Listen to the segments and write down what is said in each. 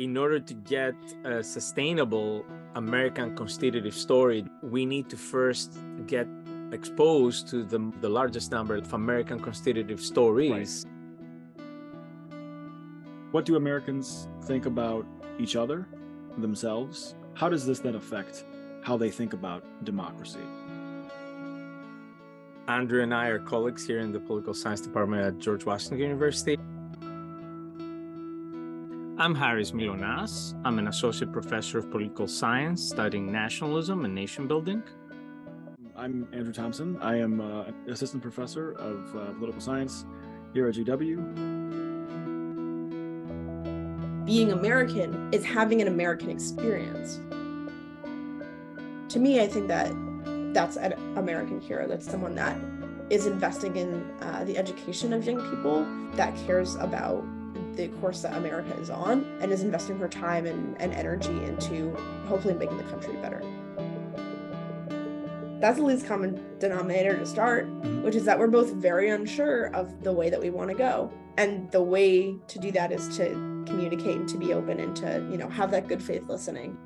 in order to get a sustainable American constitutive story, we need to first get exposed to the, the largest number of American constitutive stories. Right. What do Americans think about each other, themselves? How does this then affect how they think about democracy? Andrew and I are colleagues here in the political science department at George Washington University. I'm Harris Mylonas. I'm an associate professor of political science studying nationalism and nation building. I'm Andrew Thompson. I am uh, an assistant professor of uh, political science here at GW. Being American is having an American experience. To me, I think that that's an American hero. That's someone that is investing in uh, the education of young people, that cares about the course that America is on and is investing her time and, and energy into hopefully making the country better. That's the least common denominator to start, mm-hmm. which is that we're both very unsure of the way that we want to go. And the way to do that is to communicate and to be open and to, you know, have that good faith listening.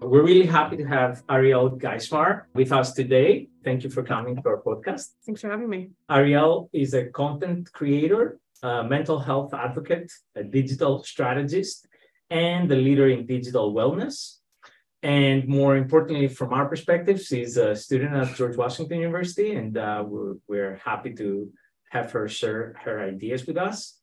We're really happy to have Arielle Geismar with us today. Thank you for coming to our podcast. Thanks for having me. Arielle is a content creator a mental health advocate, a digital strategist, and a leader in digital wellness. And more importantly, from our perspective, she's a student at George Washington University, and uh, we're, we're happy to have her share her ideas with us.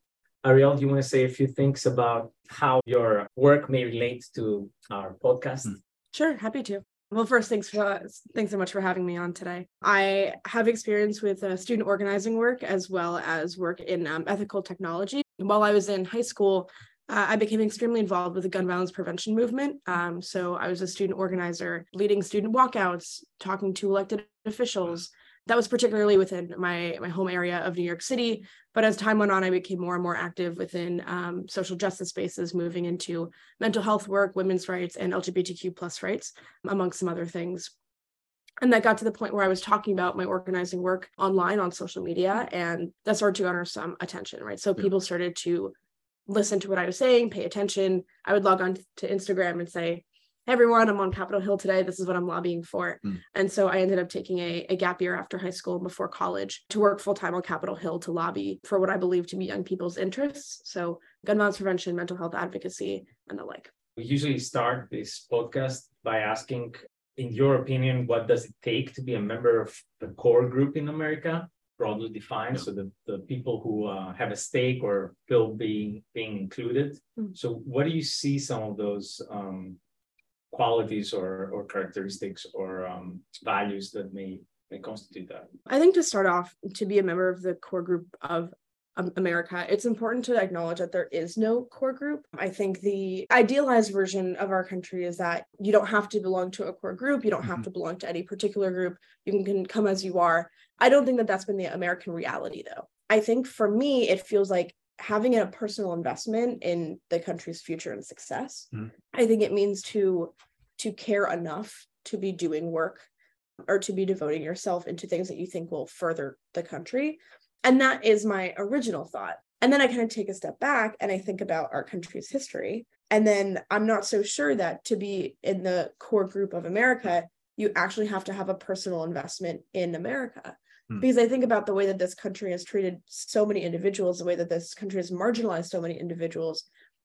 Arielle, do you want to say a few things about how your work may relate to our podcast? Sure, happy to. Well, first, thanks for thanks so much for having me on today. I have experience with uh, student organizing work as well as work in um, ethical technology. While I was in high school, uh, I became extremely involved with the gun violence prevention movement. Um, so I was a student organizer, leading student walkouts, talking to elected officials, that was particularly within my my home area of New York City. But as time went on, I became more and more active within um, social justice spaces, moving into mental health work, women's rights, and LGBTQ plus rights, amongst some other things. And that got to the point where I was talking about my organizing work online on social media, and that started to garner some attention, right? So yeah. people started to listen to what I was saying, pay attention. I would log on to Instagram and say, hey everyone, I'm on Capitol Hill today. This is what I'm lobbying for. Mm. And so I ended up taking a, a gap year after high school before college to work full time on Capitol Hill to lobby for what I believe to be young people's interests. So gun violence prevention, mental health advocacy, and the like. We usually start this podcast by asking, in your opinion, what does it take to be a member of the core group in America? broadly defined yeah. so the, the people who uh, have a stake or feel being being included mm. so what do you see some of those um, qualities or, or characteristics or um, values that may, may constitute that? I think to start off, to be a member of the core group of um, America, it's important to acknowledge that there is no core group. I think the idealized version of our country is that you don't have to belong to a core group, you don't have mm-hmm. to belong to any particular group, you can, can come as you are. I don't think that that's been the American reality, though. I think for me, it feels like having a personal investment in the country's future and success. Mm. I think it means to to care enough to be doing work or to be devoting yourself into things that you think will further the country. And that is my original thought. And then I kind of take a step back and I think about our country's history. And then I'm not so sure that to be in the core group of America, you actually have to have a personal investment in America. Hmm. Because I think about the way that this country has treated so many individuals, the way that this country has marginalized so many individuals.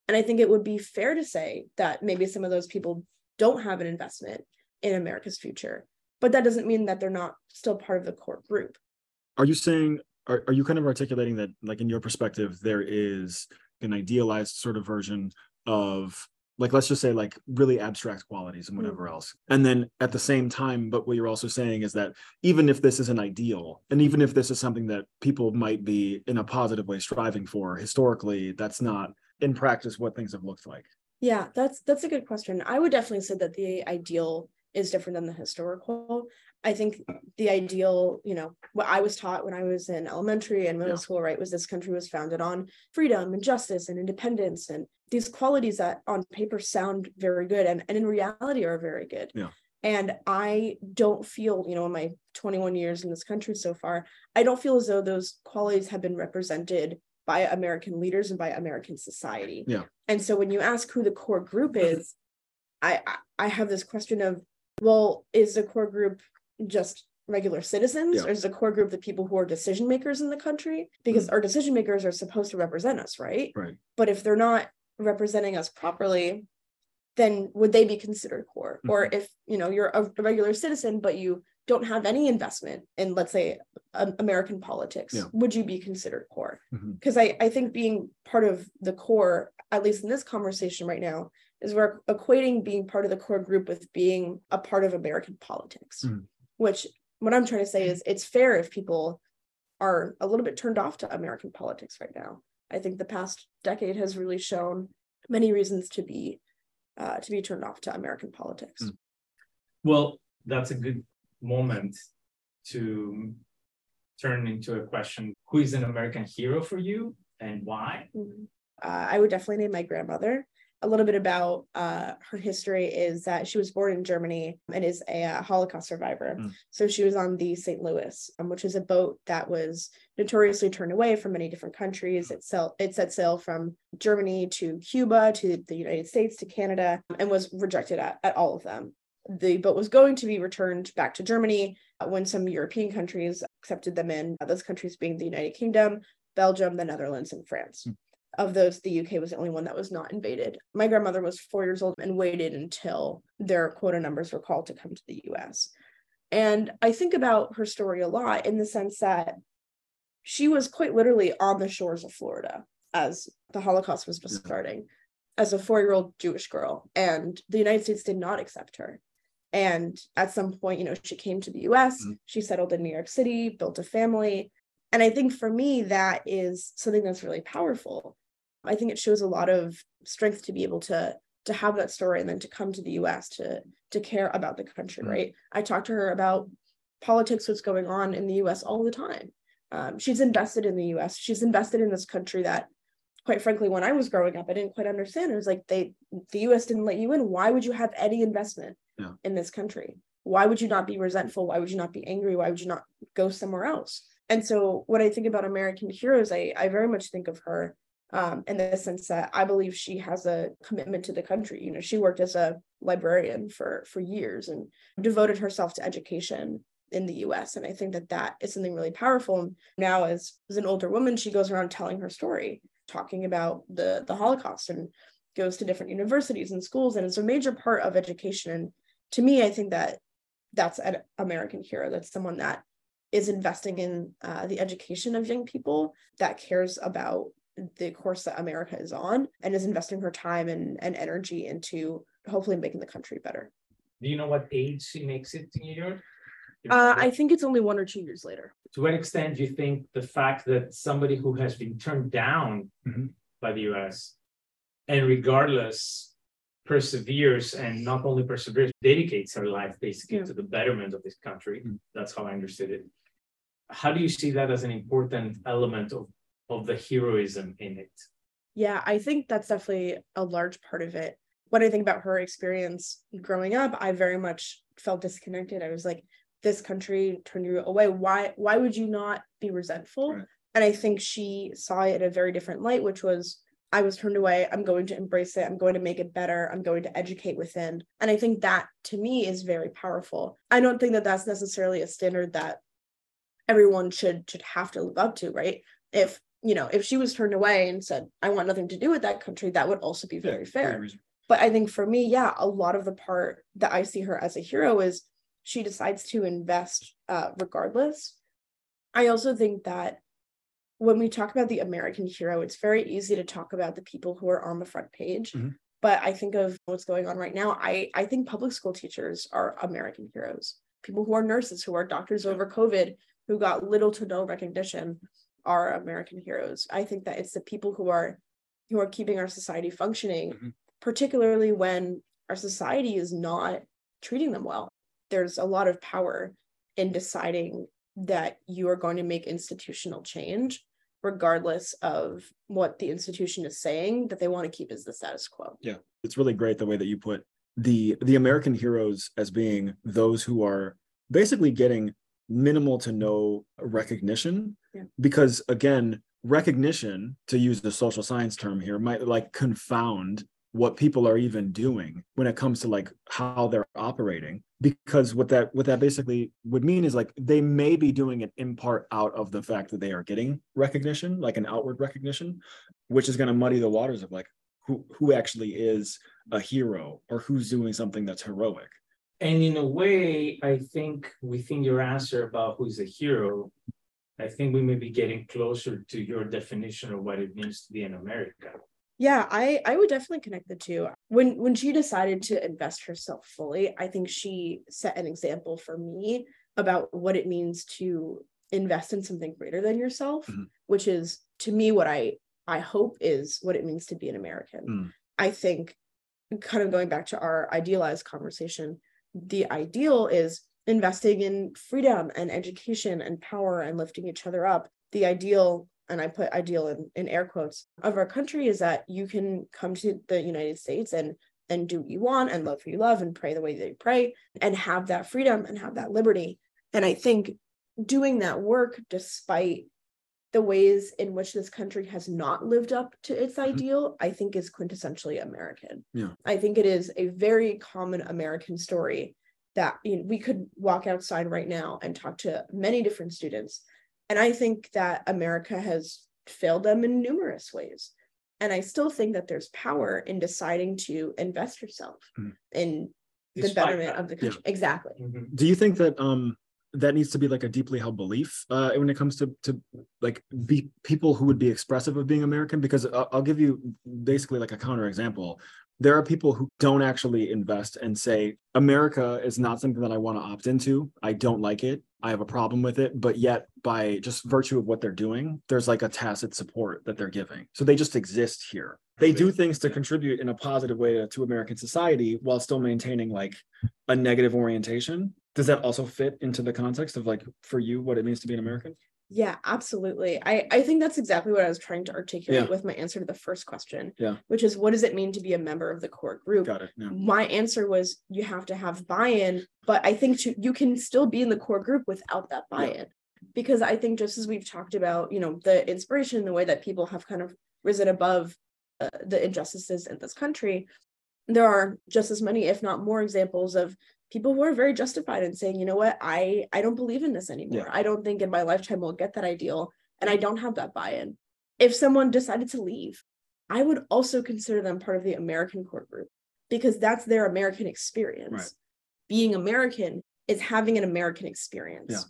And I think it would be fair to say that maybe some of those people don't have an investment in America's future. But that doesn't mean that they're not still part of the core group. Are you saying, are, are you kind of articulating that, like, in your perspective, there is an idealized sort of version of like let's just say like really abstract qualities and whatever mm-hmm. else and then at the same time but what you're also saying is that even if this is an ideal and even if this is something that people might be in a positive way striving for historically that's not in practice what things have looked like yeah, that's that's a good question. I would definitely say that the ideal is different than the historical. I think the ideal, you know, what I was taught when I was in elementary and middle yeah. school, right, was this country was founded on freedom and justice and independence and these qualities that on paper sound very good and, and in reality are very good. Yeah. And I don't feel, you know, in my 21 years in this country so far, I don't feel as though those qualities have been represented by American leaders and by American society. Yeah. And so when you ask who the core group is, I I have this question of, well, is the core group just regular citizens Yeah. or is the core group the people who are decision makers in the country? Because mm. our decision makers are supposed to represent us, right? Right. But if they're not representing us properly, then would they be considered core? Or if you know you're a regular citizen, but you don't have any investment in, let's say, um, American politics, Yeah. would you be considered core? Because I, I think being part of the core, at least in this conversation right now, is we're equating being part of the core group with being a part of American politics. Mhm. Which what I'm trying to say is it's fair if people are a little bit turned off to American politics right now. I think the past decade has really shown many reasons to be uh, to be turned off to American politics. Mm. Well, that's a good moment to turn into a question who is an American hero for you and why? Mhm. Uh, I would definitely name my grandmother. A little bit about uh, her history is that she was born in Germany and is a uh, Holocaust survivor. Mm. So she was on the St. Louis, um, which is a boat that was notoriously turned away from many different countries. It, sail- it set sail from Germany to Cuba to the United States to Canada and was rejected at, at all of them. The boat was going to be returned back to Germany uh, when some European countries accepted them in, uh, those countries being the United Kingdom, Belgium, the Netherlands, and France. Mm. Of those, the UK was the only one that was not invaded. My grandmother was four years old and waited until their quota numbers were called to come to the US. And I think about her story a lot in the sense that she was quite literally on the shores of Florida as the Holocaust was just starting as a four year old Jewish girl. And the United States did not accept her. And at some point, you know, she came to the US, Mhm. she settled in New York City, built a family. And I think for me, that is something that's really powerful. I think it shows a lot of strength to be able to to have that story and then to come to the US to to care about the country, Mhm. right? I talked to her about politics, what's going on in the US all the time. Um, she's invested in the US. She's invested in this country that, quite frankly, when I was growing up, I didn't quite understand. It was like they the US didn't let you in. Why would you have any investment Yeah. in this country? Why would you not be resentful? Why would you not be angry? Why would you not go somewhere else? And so when I think about American heroes, I, I very much think of her um, in the sense that I believe she has a commitment to the country. You know, she worked as a librarian for for years and devoted herself to education in the U.S. And I think that that is something really powerful. Now, as as an older woman, she goes around telling her story, talking about the the Holocaust, and goes to different universities and schools, and it's a major part of education. And to me, I think that that's an American hero. That's someone that is investing in uh, the education of young people, that cares about the course that America is on, and is investing her time and, and energy into hopefully making the country better. Do you know what age she makes it to New York? Uh, I think it's only one or two years later. to what extent do you think the fact that somebody who has been turned down Mhm. by the US and regardless perseveres and not only perseveres, dedicates her life basically Yeah. to the betterment of this country. Mm. That's how I understood it. How do you see that as an important element of, of the heroism in it? Yeah, I think that's definitely a large part of it. When I think about her experience growing up, I very much felt disconnected. I was like, this country turned you away. Why why would you not be resentful? Right. And I think she saw it in a very different light, which was I was turned away. I'm going to embrace it. I'm going to make it better. I'm going to educate within. And I think that to me is very powerful. I don't think that that's necessarily a standard that everyone should should have to live up to, right? If you know, if she was turned away and said, I want nothing to do with that country, that would also be very fair. reasonable. But I think for me, yeah, a lot of the part that I see her as a hero is she decides to invest uh, regardless. I also think that when we talk about the American hero, it's very easy to talk about the people who are on the front page. Mhm. But I think of what's going on right now. I, I think public school teachers are American heroes. People who are nurses, who are doctors over COVID, who got little to no recognition, are American heroes. I think that it's the people who are who are keeping our society functioning, Mhm. particularly when our society is not treating them well. There's a lot of power in deciding that you are going to make institutional change, regardless of what the institution is saying that they want to keep as the status quo. Yeah. It's really great the way that you put the the American heroes as being those who are basically getting minimal to no recognition. Yeah. because again recognition, to use the social science term here, might like confound what people are even doing when it comes to like how they're operating. Because what that what that basically would mean is like they may be doing it in part out of the fact that they are getting recognition like an outward recognition which is going to muddy the waters of like who who actually is a hero or who's doing something that's heroic and in a way i think within your answer about who's a hero i think we may be getting closer to your definition of what it means to be an america yeah, I I would definitely connect the two. When when she decided to invest herself fully, I think she set an example for me about what it means to invest in something greater than yourself, mm-hmm. which is to me what I I hope is what it means to be an American. Mm. I think kind of going back to our idealized conversation, the ideal is investing in freedom and education and power and lifting each other up. The ideal and I put ideal in, in air quotes of our country is that you can come to the United States and and do what you want and love who you love and pray the way that you pray and have that freedom and have that liberty. And I think doing that work despite the ways in which this country has not lived up to its mm-hmm. ideal, I think is quintessentially American. Yeah. I think it is a very common American story that you know, we could walk outside right now and talk to many different students and I think that America has failed them in numerous ways. And I still think that there's power in deciding to invest yourself mm. in the betterment that. of the country. Yeah. Exactly. Mm-hmm. Do you think that um that needs to be like a deeply held belief uh, when it comes to to like be people who would be expressive of being American? Because I'll, I'll give you basically like a counter example there are people who don't actually invest and say america is not something that i want to opt into. I don't like it. I have a problem with it. But yet by just virtue of what they're doing there's like a tacit support that they're giving. So they just exist here. They do things to contribute in a positive way to, to american society while still maintaining like a negative orientation does that also fit into the context of like for you what it means to be an american yeah, absolutely. I, I think that's exactly what I was trying to articulate yeah. with my answer to the first question. Yeah. Which is what does it mean to be a member of the core group? Got it. Yeah. My answer was you have to have buy-in, but I think to, you can still be in the core group without that buy-in. Yeah. Because I think just as we've talked about, you know, the inspiration, the way that people have kind of risen above uh, the injustices in this country, there are just as many, if not more, examples of people who are very justified in saying, you know what, I I don't believe in this anymore. Yeah. I don't think in my lifetime we'll get that ideal, and I don't have that buy-in. If someone decided to leave, I would also consider them part of the American core group because that's their American experience. Right. Being American is having an American experience. Yeah.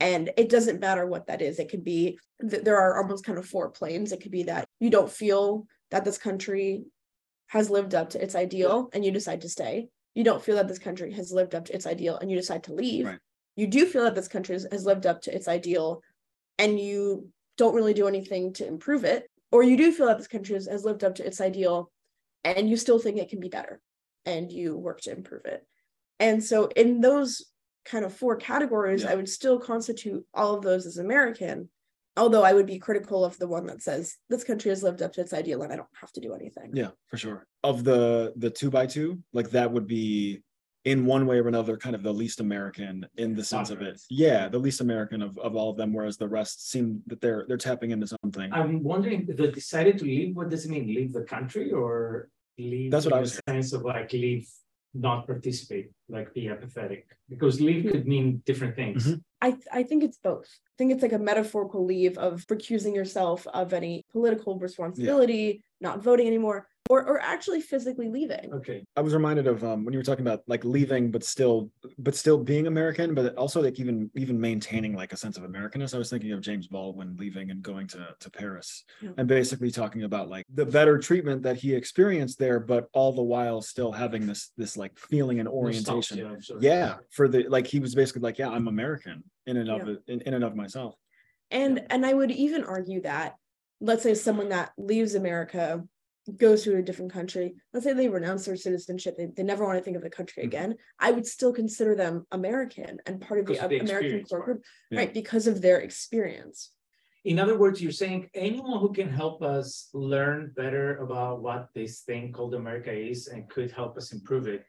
And it doesn't matter what that is. It could be that there are almost kind of four planes. It could be that you don't feel that this country has lived up to its ideal and you decide to stay you don't feel that this country has lived up to its ideal and you decide to leave right. you do feel that this country has lived up to its ideal and you don't really do anything to improve it or you do feel that this country has, lived up to its ideal and you still think it can be better and you work to improve it and so in those kind of four categories yeah. i would still constitute all of those as american although I would be critical of the one that says this country has lived up to its ideal and I don't have to do anything. Yeah, for sure. Of the the two by two, like that would be in one way or another kind of the least American in the sense of it. Yeah, the least American of, of all of them, whereas the rest seem that they're they're tapping into something. I'm wondering they decided to leave, what does it mean? Leave the country or leave that's what I was sense of like leave not participate, like be apathetic? Because leave could mean different things. Mm-hmm. I, I think it's both. I think it's like a metaphorical leave of recusing yourself of any political responsibility, yeah. not voting anymore, or or actually physically leaving. Okay. I was reminded of um, when you were talking about like leaving, but still, but still being American, but also like even even maintaining like a sense of Americanness. I was thinking of James Baldwin leaving and going to to Paris, yeah. and basically talking about like the better treatment that he experienced there, but all the while still having this this like feeling and orientation. Yeah, for the like he was basically like, yeah, I'm American in and of yeah. in, in and of myself. And yeah. and I would even argue that let's say someone that leaves America goes to a different country, let's say they renounce their citizenship, they, they never want to think of the country mm-hmm. again, I would still consider them American and part of the, of the American core group, yeah. right? Because of their experience. In other words, you're saying anyone who can help us learn better about what this thing called America is and could help us improve it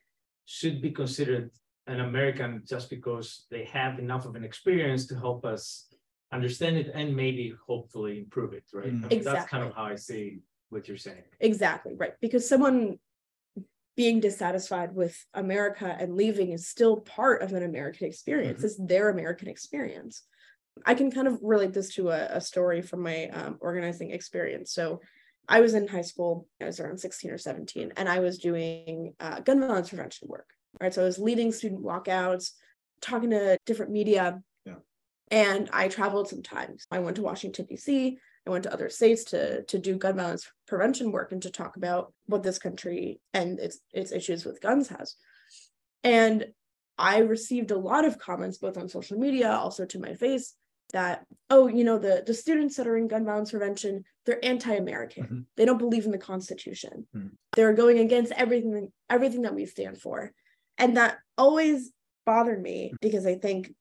should be considered an American just because they have enough of an experience to help us understand it and maybe hopefully improve it, right? Mm. I mean, That's kind of how I see what you're saying. Exactly, right. Because someone being dissatisfied with America and leaving is still part of an American experience. It's their American experience. I can kind of relate this to a, a story from my um, organizing experience. So I was in high school, I was around 16 or 17, and I was doing uh, gun violence prevention work. Right. So I was leading student walkouts, talking to different media. Yeah. And I traveled sometimes. I went to Washington, D.C. I went to other states to to do gun violence prevention work and to talk about what this country and its its issues with guns has. And I received a lot of comments both on social media, also to my face, that oh, you know, the the students that are in gun violence prevention, they're anti-American. Mhm. They don't believe in the Constitution. Mhm. They're going against everything everything that we stand for. And that always bothered me because I think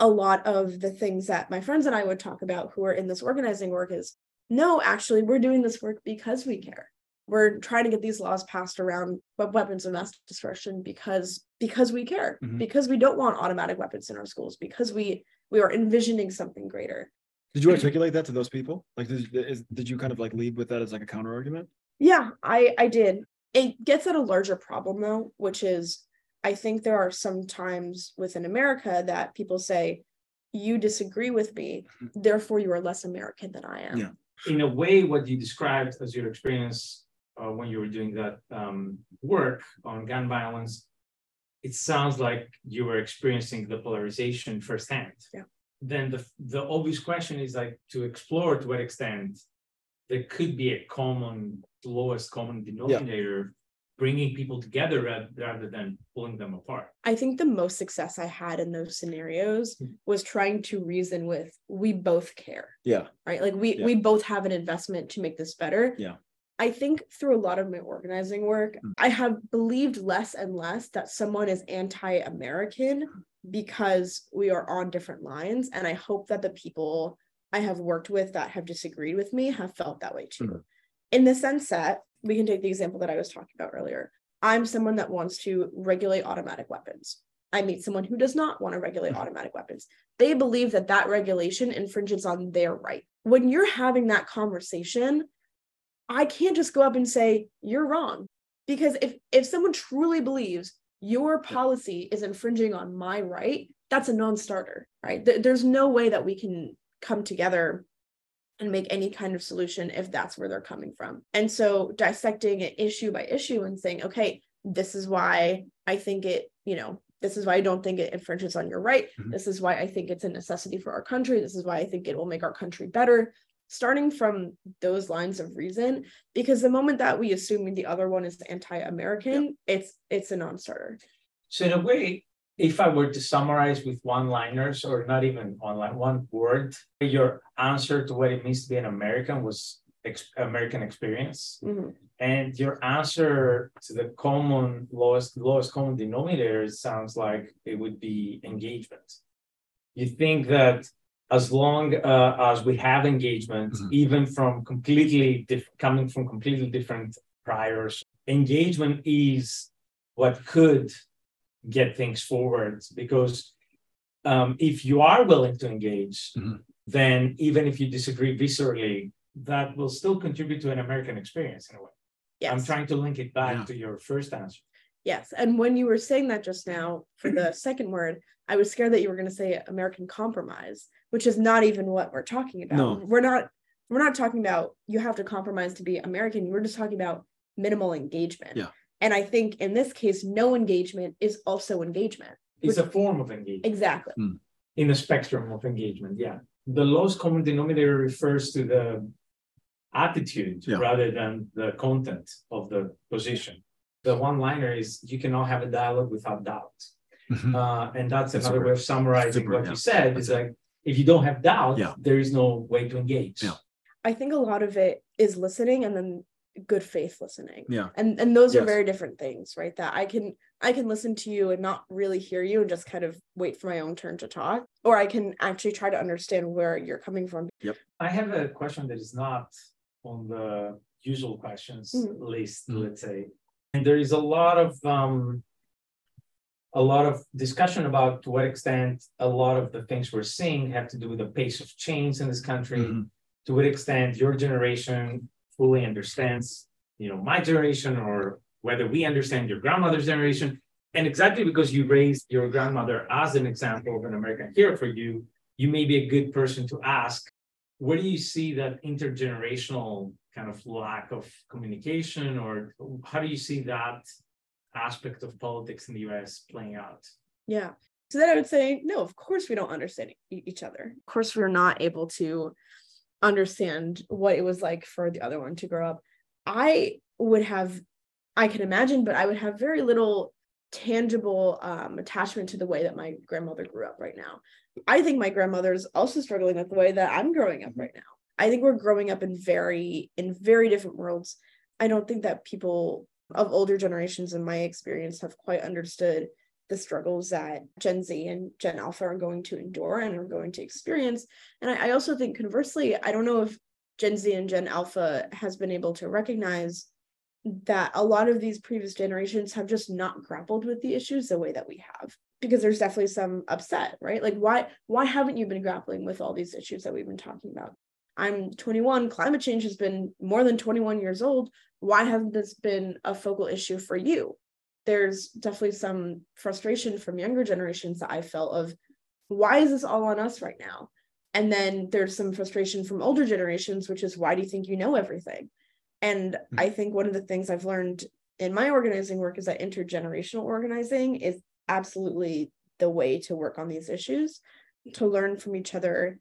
a lot of the things that my friends and I would talk about who are in this organizing work is no, actually, we're doing this work because we care. We're trying to get these laws passed around weapons of mass destruction because because we care, Mhm. because we don't want automatic weapons in our schools, because we we are envisioning something greater. Did you articulate that to those people? Like, did, is, did you kind of like lead with that as like a counter argument? Yeah, I I did. It gets at a larger problem though, which is I think there are some times within America that people say, you disagree with me, therefore you are less American than I am. Yeah. in a way, what you described as your experience uh, when you were doing that um, work on gun violence, it sounds like you were experiencing the polarization firsthand. Yeah. Then the the obvious question is like to explore to what extent there could be a common lowest common denominator, bringing people together rather, rather than pulling them apart. I think the most success I had in those scenarios Hmm. was trying to reason with we both care, Yeah. right? Like we Yeah. we both have an investment to make this better. Yeah. I think through a lot of my organizing work, Mm. I have believed less and less that someone is anti-American because we are on different lines. And I hope that the people I have worked with that have disagreed with me have felt that way too. Mhm. In the sense that we can take the example that I was talking about earlier. I'm someone that wants to regulate automatic weapons. I meet someone who does not want to regulate mm-hmm. automatic weapons. They believe that that regulation infringes on their right. When you're having that conversation, I can't just go up and say you're wrong because if if someone truly believes your policy is infringing on my right, that's a non-starter, right? There- there's no way that we can come together and make any kind of solution if that's where they're coming from. And so dissecting it issue by issue and saying, okay, this is why I think it, you know, this is why I don't think it infringes on your right. Mhm. This is why I think it's a necessity for our country. This is why I think it will make our country better. Starting from those lines of reason, because the moment that we assume the other one is anti-American, it's it's a non-starter. So in a way, if I were to summarize with one-liners or not even online, one word, your answer to what it means to be an American was ex- American experience, Mhm. and your answer to the common lowest lowest common denominator sounds like it would be engagement. You think that as long uh, as we have engagement, Mhm. even from completely diff- coming from completely different priors, engagement is what could get things forward because um, if you are willing to engage, Mhm. then even if you disagree viscerally, that will still contribute to an American experience in a way. Yes. I'm trying to link it back Yeah. to your first answer. Yes. And when you were saying that just now for the second word, I was scared that you were going to say American compromise, which is not even what we're talking about. No. We're not we're not talking about you have to compromise to be American. We're just talking about minimal engagement. Yeah. And I think in this case, no engagement is also engagement. It's a form of engagement Exactly. in the spectrum of engagement. Yeah. The lowest common denominator refers to the attitude Yeah. rather than the content of the position. The one liner is you cannot have a dialogue without doubt. Mhm. Uh, and that's That's another super- way of summarizing super, what yeah. you said. It's That's like if you don't have doubt, Yeah. there is no way to engage. Yeah. I think a lot of it is listening and then good faith listening. Yeah. And and those are very different things, right? That I can I can listen to you and not really hear you and just kind of wait for my own turn to talk. Or I can actually try to understand where you're coming from. Yep. I have a question that is not on the usual questions Mhm. list, Mhm. let's say. And there is a lot of um, a lot of discussion about to what extent a lot of the things we're seeing have to do with the pace of change in this country. Mm-hmm. To what extent your generation fully understands, you know, my generation, or whether we understand your grandmother's generation. And exactly because you raised your grandmother as an example of an American hero for you, you may be a good person to ask. Where do you see that intergenerational kind of lack of communication, or how do you see that aspect of politics in the US playing out? Yeah. So then I would say, no, of course we don't understand each other. Of course, we're not able to understand what it was like for the other one to grow up. I would have, I can imagine, but I would have very little tangible um, attachment to the way that my grandmother grew up right now. I think my grandmother is also struggling with the way that I'm growing up right now. I think we're growing up in very in very different worlds. I don't think that people of older generations in my experience have quite understood the struggles that Gen Z and Gen Alpha are going to endure and are going to experience. And I, I also think conversely, I don't know if Gen Z and Gen Alpha has been able to recognize that a lot of these previous generations have just not grappled with the issues the way that we have because there's definitely some upset right? Like why why haven't you been grappling with all these issues that we've been talking about? I'm 21 climate change has been more than 21 years old. Why hasn't this been a focal issue for you there's definitely some frustration from younger generations that i felt of why is this all on us right now and then there's some frustration from older generations which is why do you think you know everything and hmm. I think one of the things I've learned in my organizing work is that intergenerational organizing is absolutely the way to work on these issues. To learn from each other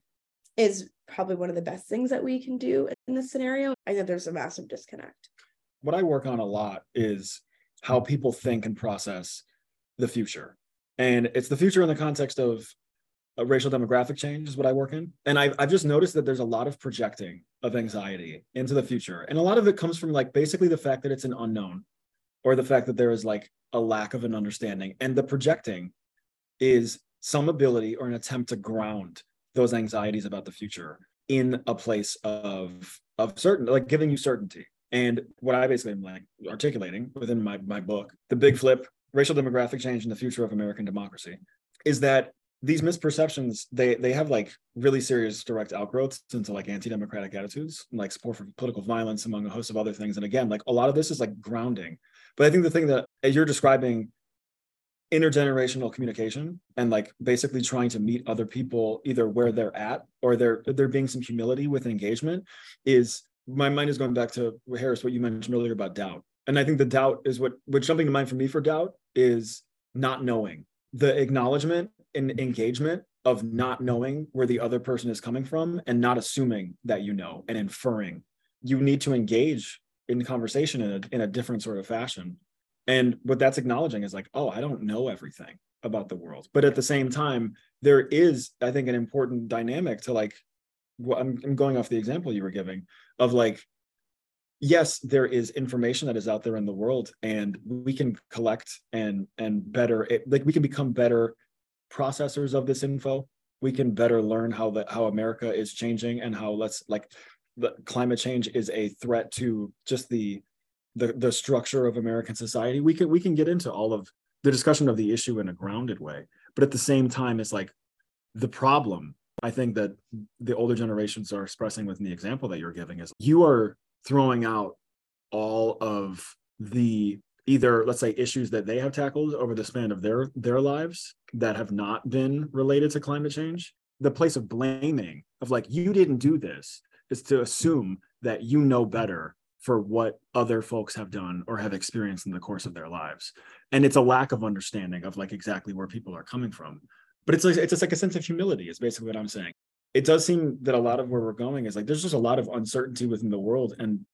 is probably one of the best things that we can do in this scenario. I think there's a massive disconnect. What I work on a lot is how people think and process the future. And it's the future in the context of a racial demographic change is what I work in. And I've, I've just noticed that there's a lot of projecting of anxiety into the future. And a lot of it comes from like basically the fact that it's an unknown or the fact that there is like a lack of an understanding. And the projecting is some ability or an attempt to ground those anxieties about the future in a place of of certain like giving you certainty. And what I basically am like articulating within my my book, The Big Flip, Racial Demographic Change and the Future of American Democracy, is that these misperceptions they they have like really serious direct outgrowths into like anti-democratic attitudes like support for political violence among a host of other things. And again like a lot of this is like grounding. But i think the thing that you're describing intergenerational communication and like basically trying to meet other people either where they're at or there there being some humility with engagement is my mind is going back to harris what you mentioned earlier about doubt and i think the doubt is what what's jumping to mind for me for doubt is not knowing the acknowledgement and engagement of not knowing where the other person is coming from and not assuming that you know and inferring. You need to engage in conversation in a, in a different sort of fashion. And what that's acknowledging is like, oh, I don't know everything about the world. But at the same time, there is, I think, an important dynamic to like, well, I'm, I'm going off the example you were giving of like, yes there is information that is out there in the world and we can collect and and better it, like we can become better processors of this info. We can better learn how the how america is changing and how let's like the climate change is a threat to just the the the structure of american society. We can we can get into all of the discussion of the issue in a grounded way but at the same time it's like the problem i think that the older generations are expressing within the example that you're giving is you are throwing out all of the either let's say issues that they have tackled over the span of their their lives that have not been related to climate change. The place of blaming of like you didn't do this is to assume that you know better for what other folks have done or have experienced in the course of their lives. And it's a lack of understanding of like exactly where people are coming from but it's like it's just like a sense of humility is basically what i'm saying. It does seem that a lot of where we're going is like there's just a lot of uncertainty within the world and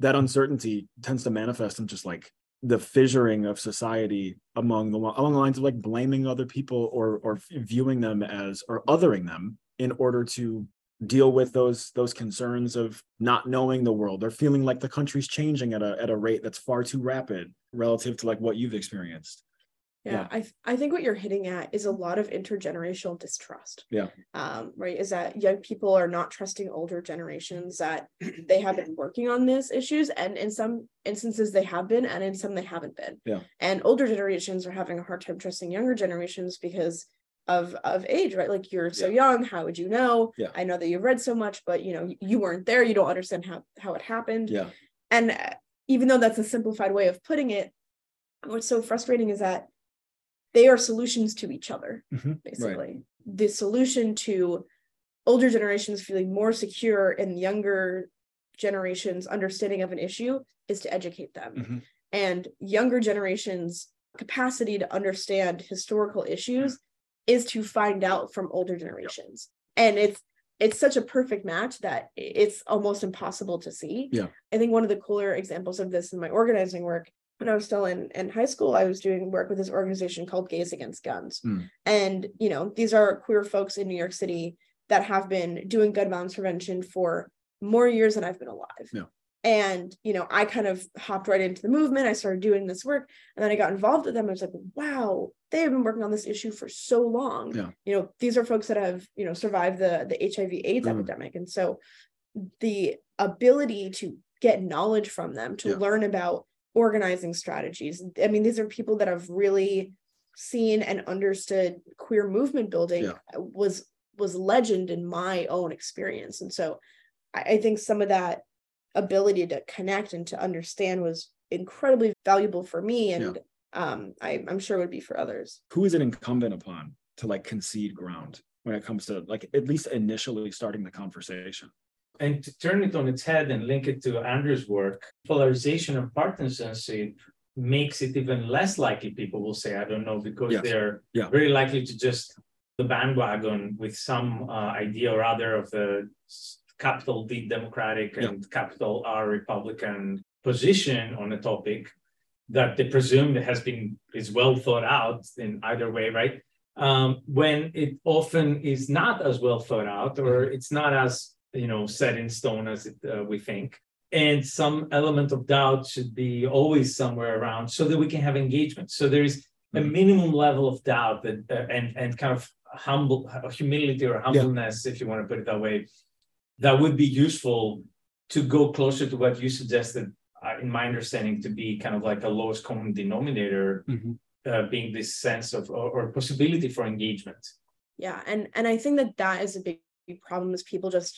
that uncertainty tends to manifest in just like the fissuring of society among the along the lines of like blaming other people or or viewing them as or othering them in order to deal with those those concerns of not knowing the world. Or feeling like the country's changing at a at a rate that's far too rapid relative to like what you've experienced Yeah, Yeah. I I think what you're hitting at is a lot of intergenerational distrust. Yeah. Um, right. Is that young people are not trusting older generations that they have been working on these issues, and in some instances they have been, and in some they haven't been. Yeah. And older generations are having a hard time trusting younger generations because of of age, right? Like you're so young, how would you know? Yeah. I know that you've read so much, but you know you weren't there. You don't understand how how it happened. Yeah. And uh, even though that's a simplified way of putting it, what's so frustrating is that they are solutions to each other, Mhm, basically. The solution to older generations feeling more secure and younger generations' understanding of an issue is to educate them. Mhm. And younger generations' capacity to understand historical issues is to find out from older generations. And it's it's such a perfect match that it's almost impossible to see. Yeah. I think one of the cooler examples of this in my organizing work when I was still in, in high school, I was doing work with this organization called Gays Against Guns. Mm. And, you know, these are queer folks in New York City that have been doing gun violence prevention for more years than I've been alive. Yeah. And, you know, I kind of hopped right into the movement. I started doing this work and then I got involved with them. I was like, wow, they have been working on this issue for so long. Yeah. You know, these are folks that have, you know, survived the the HIV AIDS Mhm. epidemic. And so the ability to get knowledge from them, to Yeah. learn about organizing strategies. I mean, these are people that have really seen and understood queer movement building Yeah. was was legend in my own experience. And so I, I think some of that ability to connect and to understand was incredibly valuable for me and um I, i'm sure would be for others Who is it incumbent upon to like concede ground when it comes to like at least initially starting the conversation? And to turn it on its head and link it to Andrew's work, polarization of partisanship makes it even less likely people will say, I don't know, because Yes. they're Yeah. very likely to just the bandwagon with some uh, idea or other of the capital D Democratic Yeah. and capital R Republican position on a topic that they presume has been is well thought out in either way, right? Um, when it often is not as well thought out, or it's not as you know set in stone as it, uh, we think, and some element of doubt should be always somewhere around, so that we can have engagement. So there is a Mhm. minimum level of doubt that uh, and and kind of humble humility or humbleness, if you want to put it that way, that would be useful to go closer to what you suggested, uh, in my understanding, to be kind of like a lowest common denominator, uh, being this sense of or, or possibility for engagement. yeah and and i think that that is a big problem is people just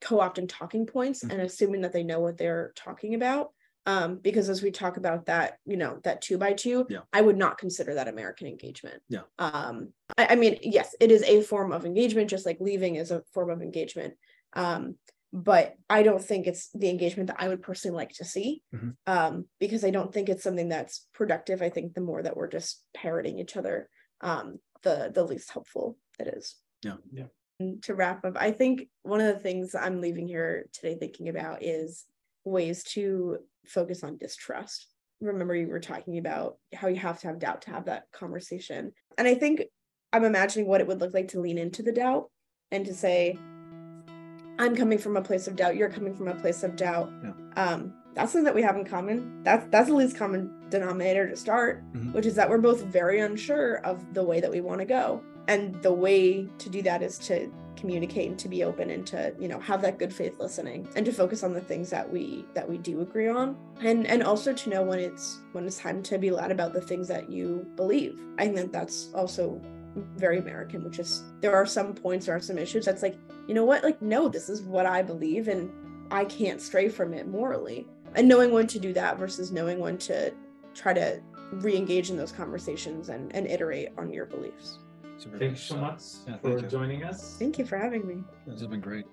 co-opting talking points and assuming that they know what they're talking about um because as we talk about that you know that two by two Yeah. i would not consider that american engagement Yeah. um I, I mean yes it is a form of engagement just like leaving is a form of engagement um but i don't think it's the engagement that i would personally like to see Mhm. um because i don't think it's something that's productive i think the more that we're just parroting each other um the the least helpful it is Yeah. Yeah. And to wrap up i think one of the things i'm leaving here today thinking about is ways to focus on distrust. Remember you were talking about how you have to have doubt to have that conversation. And i think i'm imagining what it would look like to lean into the doubt and to say i'm coming from a place of doubt. You're coming from a place of doubt. Yeah. um that's something that we have in common. That's that's the least common denominator to start Mhm. which is that we're both very unsure of the way that we want to go and the way to do that is to communicate and to be open and to you know have that good faith listening and to focus on the things that we that we do agree on. And and also to know when it's when it's time to be loud about the things that you believe. I think that that's also very american which is there are some points there are some issues that's like you know what? Like no this is what i believe and i can't stray from it morally. And knowing when to do that versus knowing when to try to re-engage in those conversations and, and iterate on your beliefs Super. Thank you so much Yeah, for thank joining us. thank you for having me This has been great.